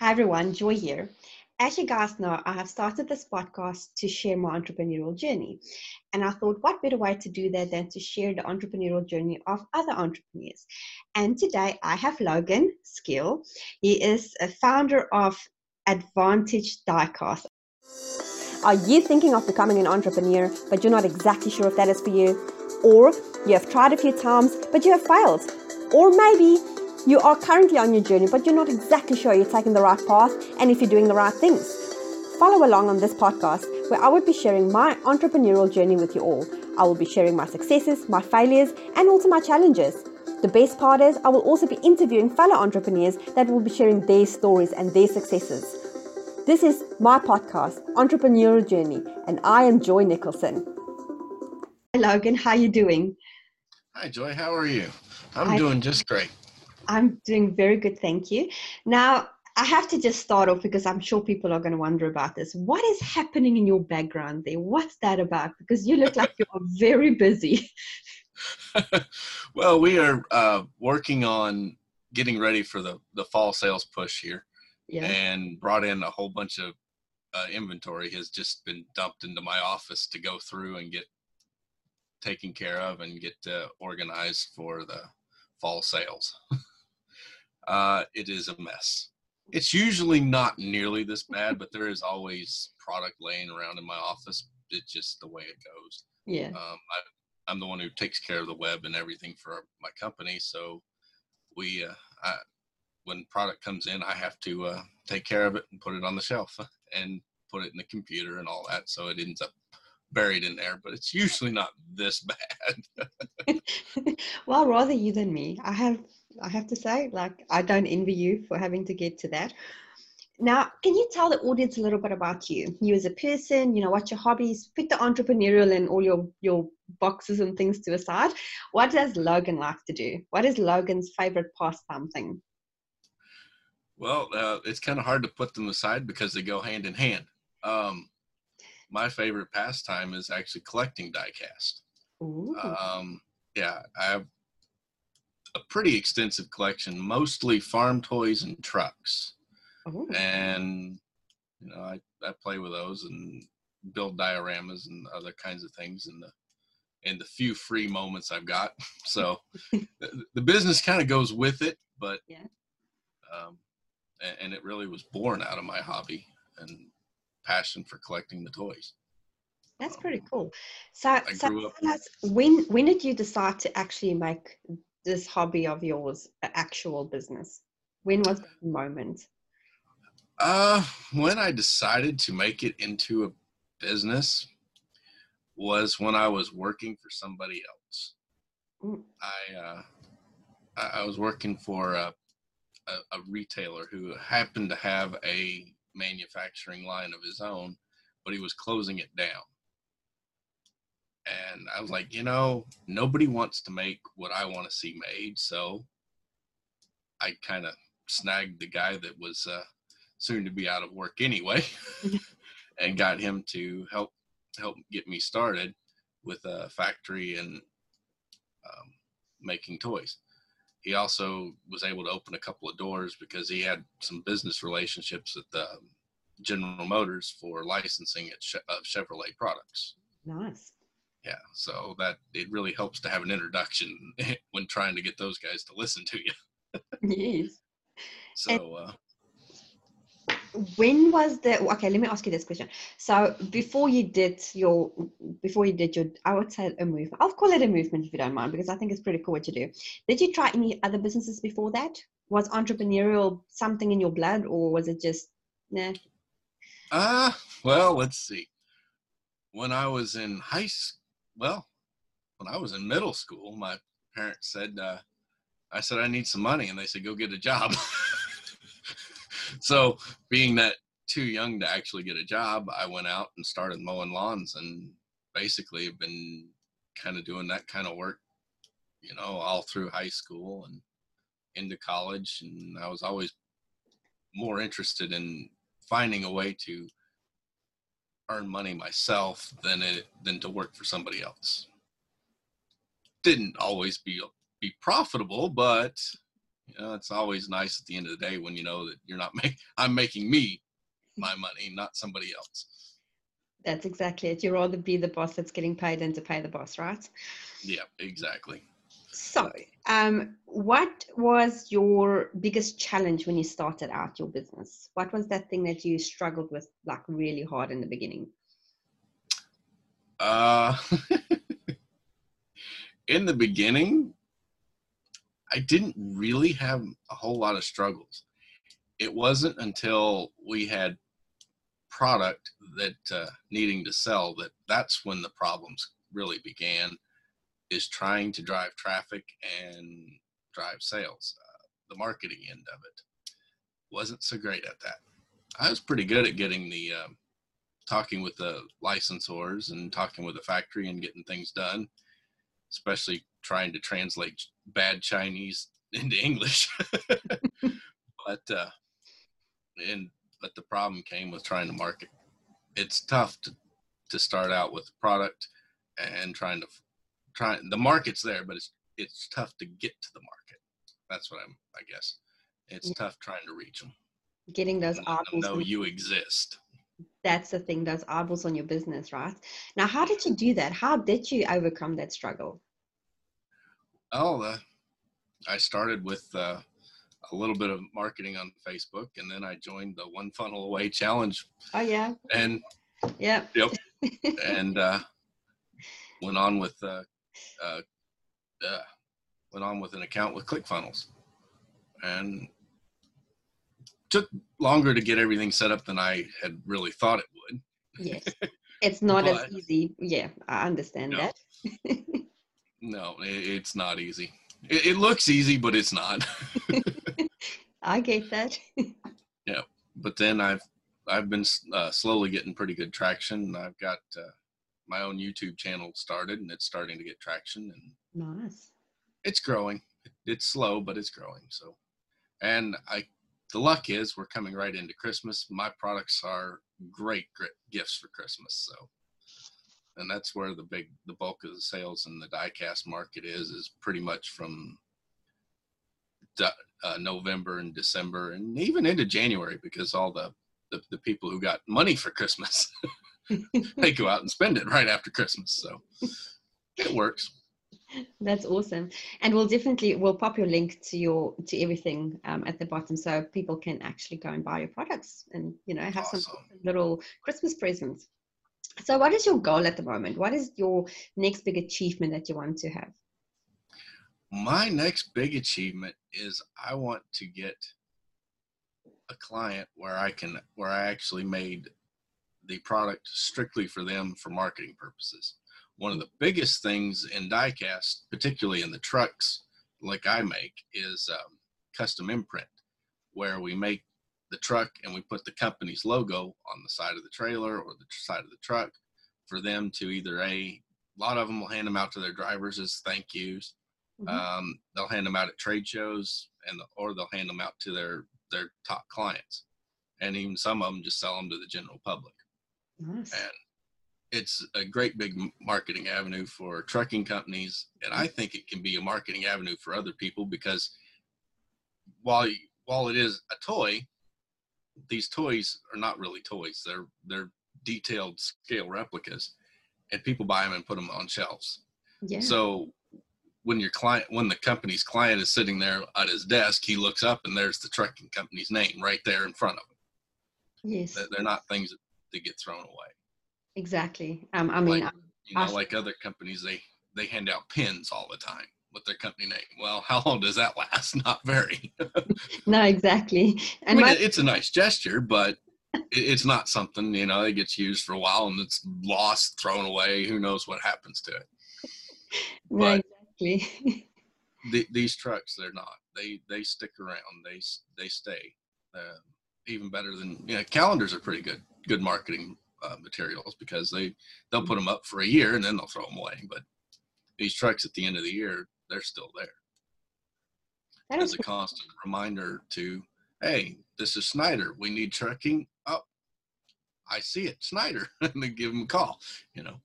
Hi everyone, Joy here. As you guys know, I have started this podcast to share my entrepreneurial journey. And I thought, what better way to do that than to share the entrepreneurial journey of other entrepreneurs? And today I have Logan Skill. He is a founder of Advantage Diecast. Are you thinking of becoming an entrepreneur, but you're not exactly sure if that is for you? Or you have tried a few times, but you have failed? Or maybe you are currently on your journey, but you're not exactly sure you're taking the right path and if you're doing the right things. Follow along on this podcast where I will be sharing my entrepreneurial journey with you all. I will be sharing my successes, my failures, and also my challenges. The best part is, I will also be interviewing fellow entrepreneurs that will be sharing their stories and their successes. This is my podcast, Entrepreneurial Journey, and I am Joy Nicholson. Hi, Logan. How are you doing? Hi, Joy. How are you? I'm I- doing just great. I'm doing very good, thank you. Now, I have to just start off because I'm sure people are going to wonder about this. What is happening in your background there? What's that about? Because you look like you are very busy. well, we are uh, working on getting ready for the, the fall sales push here yeah. and brought in a whole bunch of uh, inventory has just been dumped into my office to go through and get taken care of and get uh, organized for the fall sales. uh, it is a mess. It's usually not nearly this bad, but there is always product laying around in my office. It's just the way it goes. Yeah. Um, I, am the one who takes care of the web and everything for my company. So we, uh, I, when product comes in, I have to uh, take care of it and put it on the shelf and put it in the computer and all that. So it ends up buried in there, but it's usually not this bad. well, rather you than me. I have I have to say, like, I don't envy you for having to get to that. Now, can you tell the audience a little bit about you? You as a person, you know, what your hobbies, put the entrepreneurial and all your your boxes and things to aside. What does Logan like to do? What is Logan's favorite pastime thing? Well, uh, it's kind of hard to put them aside because they go hand in hand. Um, my favorite pastime is actually collecting diecast. Um, yeah, I have a pretty extensive collection, mostly farm toys and trucks. Ooh. And you know, I, I play with those and build dioramas and other kinds of things in the in the few free moments I've got. So the, the, business kind of goes with it, but yeah. Um, and, and it really was born out of my hobby and passion for collecting the toys. That's pretty cool. So, so us, when when did you decide to actually make this hobby of yours an actual business? When was the moment? Uh, when I decided to make it into a business was when I was working for somebody else. Mm. I uh, I was working for a, a, a retailer who happened to have a manufacturing line of his own, but he was closing it down. And I was like, you know, nobody wants to make what I want to see made. So I kind of snagged the guy that was uh, soon to be out of work anyway and got him to help help get me started with a factory and um, making toys he also was able to open a couple of doors because he had some business relationships at the General Motors for licensing of Chevrolet products. Nice. Yeah, so that it really helps to have an introduction when trying to get those guys to listen to you. yes. So, uh, when was the okay let me ask you this question. So before you did your before you did your i would say a movement i'll call it a movement if you don't mind because i think it's pretty cool what you do. Did you try any other businesses before that? Was entrepreneurial something in your blood or was it just nah? Uh well let's see. When i was in high school well when i was in middle school my parents said uh, i said i need some money and they said go get a job so being that too young to actually get a job, I went out and started mowing lawns and basically have been kind of doing that kind of work, you know, all through high school and into college. And I was always more interested in finding a way to earn money myself than it than to work for somebody else. Didn't always be be profitable, but You know, it's always nice at the end of the day when you know that you're not making, I'm making me my money, not somebody else. That's exactly it. You'd rather be the boss that's getting paid than to pay the boss, right? Yeah, exactly. So, um, what was your biggest challenge when you started out your business? What was that thing that you struggled with like really hard in the beginning? Uh, in the beginning, I didn't really have a whole lot of struggles. It wasn't until we had product that uh, needing to sell that that's when the problems really began is trying to drive traffic and drive sales. Uh, the marketing end of it wasn't so great at that. I was pretty good at getting the um, talking with the licensors and talking with the factory and getting things done especially trying to translate bad chinese into english. But uh and but the problem came with trying to market. It's tough to to start out with product and trying to try the market's there, but it's it's tough to get to the market. That's what I'm. I guess it's yeah. tough trying to reach them. Getting those eyeballs. Know you exist. That's the thing. Those eyeballs on your business, right? Now, how did you do that? How did you overcome that struggle? Oh, uh, I started with uh, a little bit of marketing on Facebook, and then I joined the One Funnel Away Challenge. Oh yeah. And yeah. Yep. and uh, went on with uh, uh, uh, went on with an account with ClickFunnels, and took longer to get everything set up than I had really thought it would. Yes, it's not but, as easy. Yeah, I understand no. that. no, it's not easy. It, it looks easy, but it's not. I get that. yeah, but then I've I've been uh, slowly getting pretty good traction. I've got uh, my own YouTube channel started, and it's starting to get traction. And nice. It's growing. It's slow, but it's growing. So, and I, the luck is we're coming right into Christmas. My products are great, great gifts for Christmas. So, and that's where the big, the bulk of the sales in the diecast market is. Is pretty much from uh, November and December and even into January because all the, the, the people who got money for Christmas they go out and spend it right after Christmas. So it works. That's awesome, and we'll definitely we'll pop your link to your to everything um, at the bottom so people can actually go and buy your products and you know have awesome. some little Christmas presents. So, what is your goal at the moment? What is your next big achievement that you want to have? my next big achievement is I want to get a client where I can where I actually made the product strictly for them for marketing purposes. One of the biggest things in diecast, particularly in the trucks like I make, is um, custom imprint, where we make the truck and we put the company's logo on the side of the trailer or the side of the truck for them to either a, a lot of them will hand them out to their drivers as thank yous Mm-hmm. Um, they'll hand them out at trade shows, and or they'll hand them out to their their top clients, and even some of them just sell them to the general public. Nice. And it's a great big marketing avenue for trucking companies, and I think it can be a marketing avenue for other people because while while it is a toy, these toys are not really toys. They're they're detailed scale replicas, and people buy them and put them on shelves. Yeah. So when your client when the company's client is sitting there at his desk he looks up and there's the trucking company's name right there in front of him yes they're not things that get thrown away exactly um, i mean like, you know I, like other companies they they hand out pins all the time with their company name well how long does that last not very no exactly and I mean, my, it's a nice gesture but it's not something you know that gets used for a while and it's lost thrown away who knows what happens to it but exactly. the, these trucks, they're not. They they stick around. They they stay. Uh, even better than you know, calendars are pretty good good marketing uh, materials because they they'll put them up for a year and then they'll throw them away. But these trucks at the end of the year, they're still there. That As a constant reminder to, hey, this is Snyder. We need trucking. Oh, I see it, Snyder, and then give them a call. You know.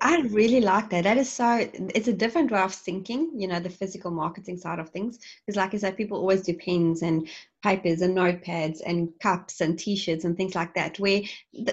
I really like that. That is so, it's a different way of thinking, you know, the physical marketing side of things. Because, like I said, people always do pens and papers and notepads and cups and t shirts and things like that. Where,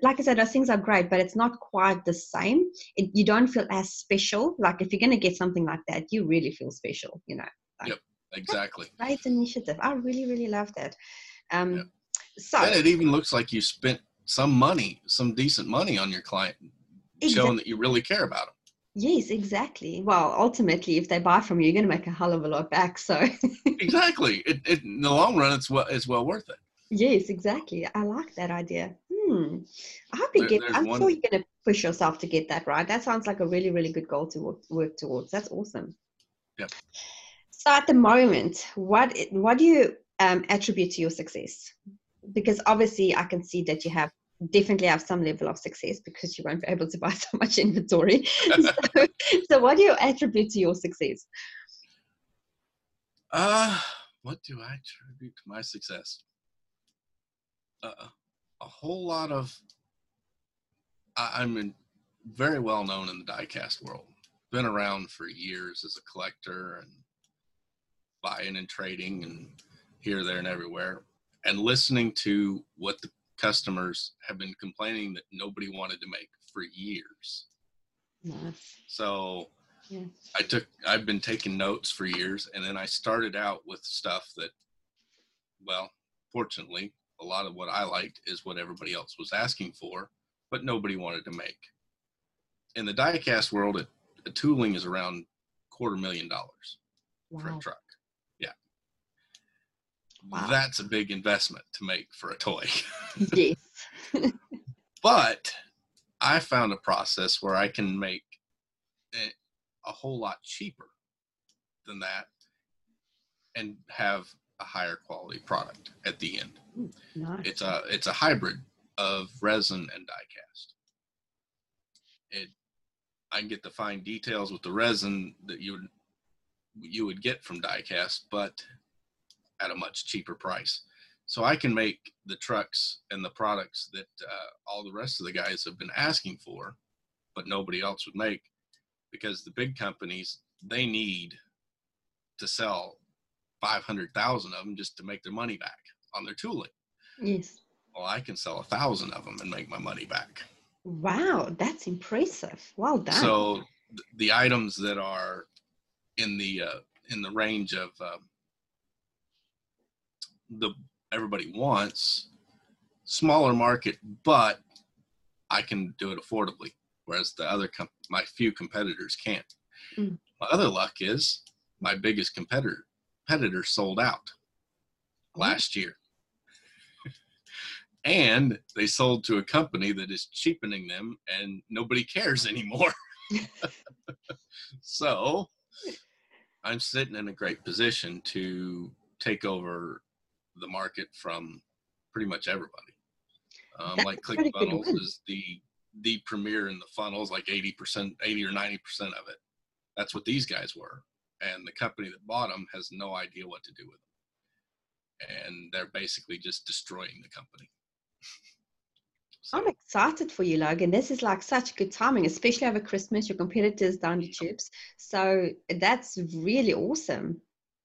like I said, those things are great, but it's not quite the same. It, you don't feel as special. Like, if you're going to get something like that, you really feel special, you know. Like, yep, exactly. Great initiative. I really, really love that. Um, yep. So, and it even looks like you spent some money, some decent money on your client exactly. showing that you really care about them. Yes, exactly. Well, ultimately, if they buy from you, you're going to make a hell of a lot back. So exactly, it, it, in the long run, it's well, it's well worth it. Yes, exactly. I like that idea. Hmm. I hope you there, get. I'm one... sure you're going to push yourself to get that right. That sounds like a really, really good goal to work, work towards. That's awesome. Yeah. So at the moment, what what do you um, attribute to your success? Because obviously, I can see that you have definitely have some level of success because you won't be able to buy so much inventory. so, so, what do you attribute to your success? Uh, what do I attribute to my success? Uh, a whole lot of. I, I'm in, very well known in the diecast world. Been around for years as a collector and buying and trading and here, there, and everywhere. And listening to what the customers have been complaining that nobody wanted to make for years. So yeah. I took I've been taking notes for years and then I started out with stuff that well, fortunately, a lot of what I liked is what everybody else was asking for, but nobody wanted to make. In the diecast world, it, the tooling is around quarter million dollars wow. for a truck. Wow. That's a big investment to make for a toy. yes. but I found a process where I can make it a whole lot cheaper than that and have a higher quality product at the end. Ooh, nice. It's a it's a hybrid of resin and die cast. It I can get the fine details with the resin that you would you would get from die cast, but at a much cheaper price. So I can make the trucks and the products that uh, all the rest of the guys have been asking for, but nobody else would make because the big companies, they need to sell 500,000 of them just to make their money back on their tooling. Yes. Well, I can sell a thousand of them and make my money back. Wow, that's impressive. Well done. So th- the items that are in the uh, in the range of uh, the everybody wants smaller market but i can do it affordably whereas the other com- my few competitors can't. Mm. my other luck is my biggest competitor competitor sold out last year. And they sold to a company that is cheapening them and nobody cares anymore. So i'm sitting in a great position to take over the market from pretty much everybody. Um, like ClickFunnels is the the premier in the funnels, like 80%, 80 or 90% of it. That's what these guys were. And the company that bought them has no idea what to do with them. And they're basically just destroying the company. so. I'm excited for you, Logan. This is like such good timing, especially over Christmas. Your competitors down the tubes. So that's really awesome.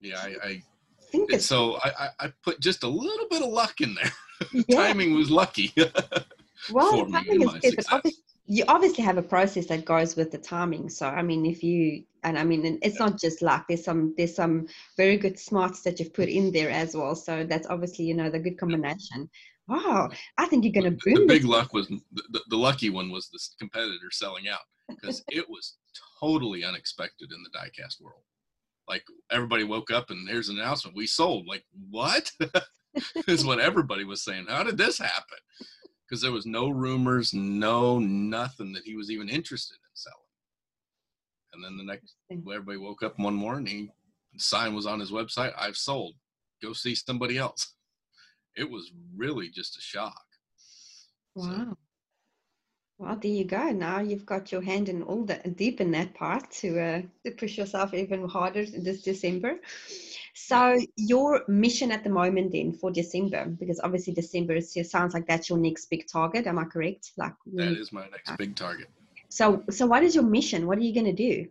Yeah, I, I think it's so I, I put just a little bit of luck in there. Yeah. timing was lucky. well, timing is good, but obviously, you obviously have a process that goes with the timing. So I mean, if you and I mean, it's yeah. not just luck. There's some there's some very good smarts that you've put in there as well. So that's obviously you know the good combination. Wow, I think you're going to boom. The big luck was the, the lucky one was this competitor selling out because it was totally unexpected in the diecast world like everybody woke up and there's an announcement we sold. Like what? Is what everybody was saying. How did this happen? Because there was no rumors no nothing that he was even interested in selling. And then the next everybody woke up one morning the sign was on his website i've sold. Go see somebody else. It was really just a shock. Wow. so, well, there you go. Now you've got your hand in all the deep in that part to uh, to push yourself even harder this December. So your mission at the moment then for December, because obviously December is, sounds like that's your next big target. Am I correct? Like that is my next big target. So, so what is your mission? What are you going to do?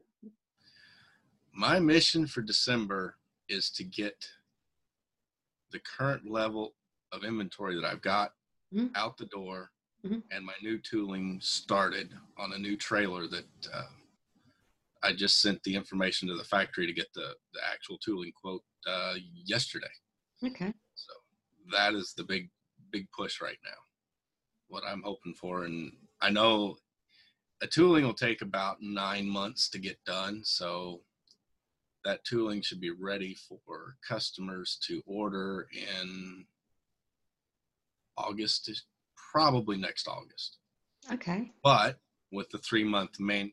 My mission for December is to get the current level of inventory that I've got mm-hmm. out the door mm-hmm. and my new tooling started on a new trailer that uh, I just sent the information to the factory to get the, the actual tooling quote uh, yesterday. Okay. So that is the big, big push right now. What I'm hoping for. And I know a tooling will take about nine months to get done. So that tooling should be ready for customers to order in August, probably next August. Okay. But with the three month man,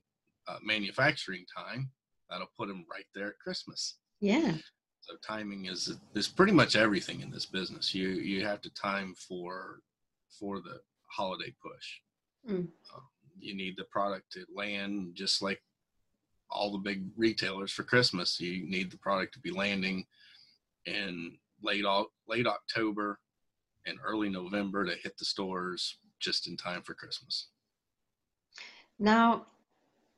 uh, manufacturing time, that'll put them right there at Christmas. Yeah. So timing is is pretty much everything in this business. You you have to time for for the holiday push. Mm. Um, you need the product to land just like all the big retailers for Christmas. You need the product to be landing in late late October and early November to hit the stores just in time for Christmas. Now,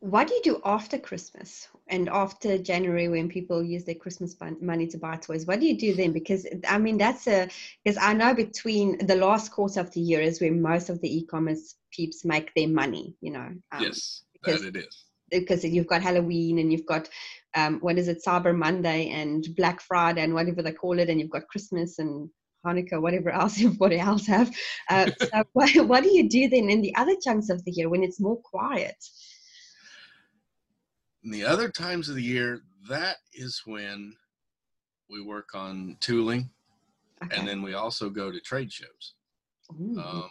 what do you do after Christmas and after January when people use their Christmas money to buy toys? What do you do then? Because I mean, that's a because I know between the last quarter of the year is where most of the e-commerce peeps make their money. You know. Um, yes, that it is. Because you've got Halloween and you've got um, what is it, Cyber Monday and Black Friday and whatever they call it, and you've got Christmas and Hanukkah, whatever else everybody else have. Uh, so what, what do you do then in the other chunks of the year when it's more quiet? In the other times of the year, that is when we work on tooling, okay. and then we also go to trade shows. Um,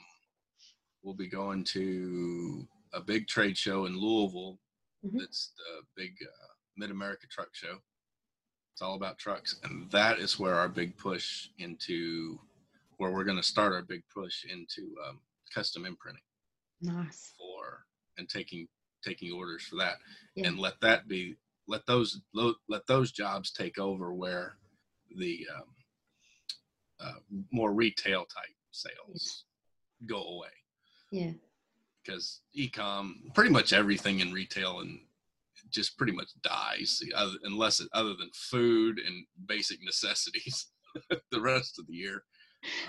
we'll be going to a big trade show in Louisville. Mm-hmm. That's the big uh, Mid America Truck Show. It's all about trucks, and that is where our big push into where we're going to start our big push into um, custom imprinting. Nice. For and taking taking orders for that, yeah. and let that be let those let those jobs take over where the um, uh, more retail type sales go away. Yeah. Because ecom, pretty much everything in retail and just pretty much dies unless it, other than food and basic necessities the rest of the year.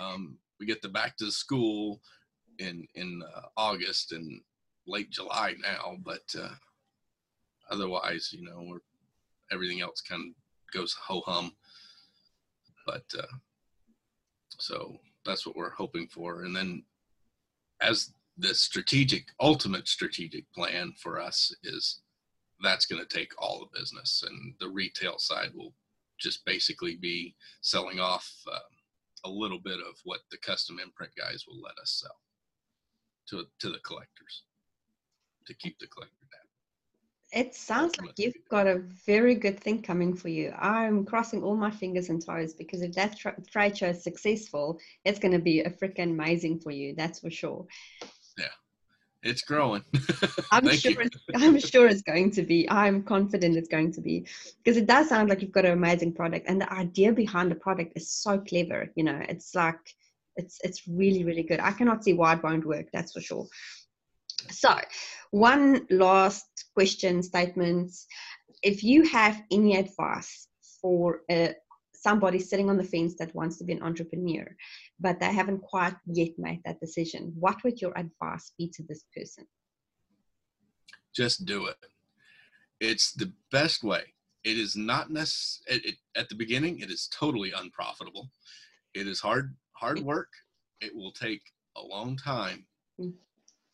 Um, we get the back to school in in uh, August and late July now, but uh, otherwise, you know, we're everything else kind of goes ho hum. But uh, so that's what we're hoping for, and then as the strategic, ultimate strategic plan for us is that's going to take all the business, and the retail side will just basically be selling off uh, a little bit of what the custom imprint guys will let us sell to to the collectors to keep the collector down. It sounds Ultimately. like you've got a very good thing coming for you. I'm crossing all my fingers and toes because if that trade show is successful, it's going to be a freaking amazing for you. That's for sure. Yeah, it's growing. I'm sure. It's, I'm sure it's going to be. I'm confident it's going to be because it does sound like you've got an amazing product, and the idea behind the product is so clever. You know, it's like it's it's really really good. I cannot see why it won't work. That's for sure. So, one last question statements. If you have any advice for uh, somebody sitting on the fence that wants to be an entrepreneur, but they haven't quite yet made that decision, what would your advice be to this person? Just do it. It's the best way. It is not necessary. At the beginning, it is totally unprofitable. It is hard, hard work. It will take a long time, mm.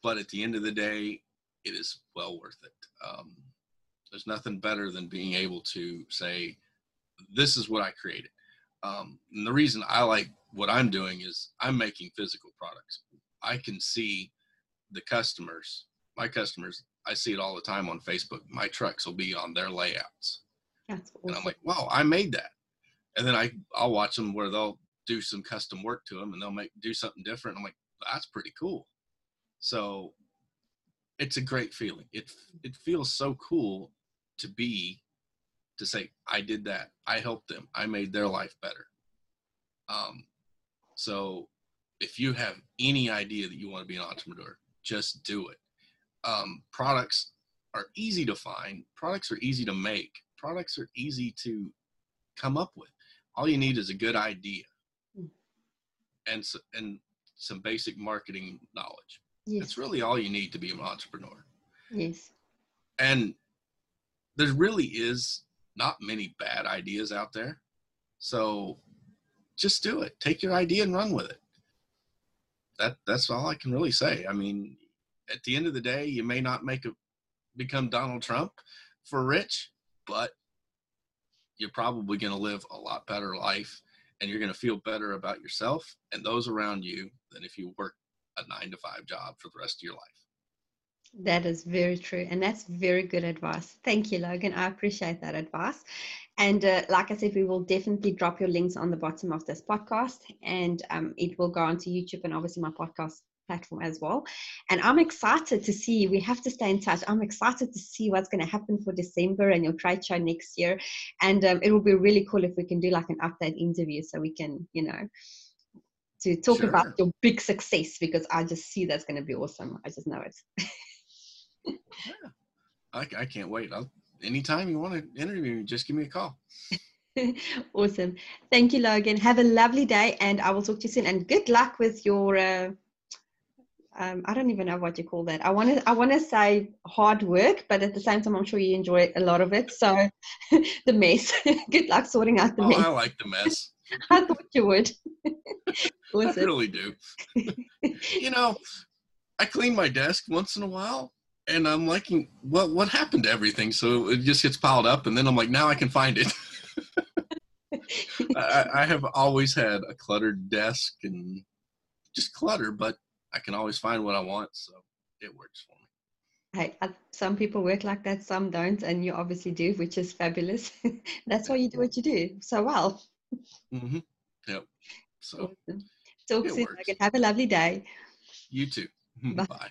but at the end of the day, it is well worth it. Um, there's nothing better than being able to say, "This is what I created." Um, and the reason I like what I'm doing is I'm making physical products. I can see the customers, my customers, I see it all the time on Facebook. My trucks will be on their layouts. That's awesome. And I'm like, wow, I made that. And then I, I'll watch them where they'll do some custom work to them and they'll make do something different. I'm like, that's pretty cool. So it's a great feeling. It it feels so cool to be to say I did that. I helped them. I made their life better. Um, so if you have any idea that you want to be an entrepreneur, just do it. um, products are easy to find, products are easy to make, products are easy to come up with. All you need is a good idea mm. and and some basic marketing knowledge. Yes. That's really all you need to be an entrepreneur. Yes. And there really is not many bad ideas out there. So just do it. Take your idea and run with it. That that's all I can really say. I mean, at the end of the day, you may not make a become Donald Trump for rich, but you're probably going to live a lot better life and you're going to feel better about yourself and those around you than if you work a 9 to 5 job for the rest of your life. That is very true. And that's very good advice. Thank you, Logan. I appreciate that advice. And uh, like I said, we will definitely drop your links on the bottom of this podcast and um, it will go onto YouTube and obviously my podcast platform as well. And I'm excited to see, we have to stay in touch. I'm excited to see what's going to happen for December and your trade show next year. And um, it will be really cool if we can do like an update interview so we can, you know, to talk sure. about your big success because I just see that's going to be awesome. I just know it. yeah. I, I can't wait. I'll, anytime you want to interview me, just give me a call. awesome. Thank you, Logan. Have a lovely day, and I will talk to you soon. And good luck with your uh, um, I don't even know what you call that. I want to I want to say hard work, but at the same time, I'm sure you enjoy a lot of it. So the mess. Good luck sorting out the oh, mess. I like the mess. I thought you would. I really do. you know, I clean my desk once in a while, and I'm liking what what happened to everything. So it just gets piled up, and then I'm like, now I can find it. I, I have always had a cluttered desk and just clutter, but I can always find what I want, so it works for me. Hey, uh, some people work like that, some don't, and you obviously do, which is fabulous. That's why you do what you do so well. Mm-hmm. Yep. So awesome. talk soon. Have a lovely day. You too. Bye. Bye.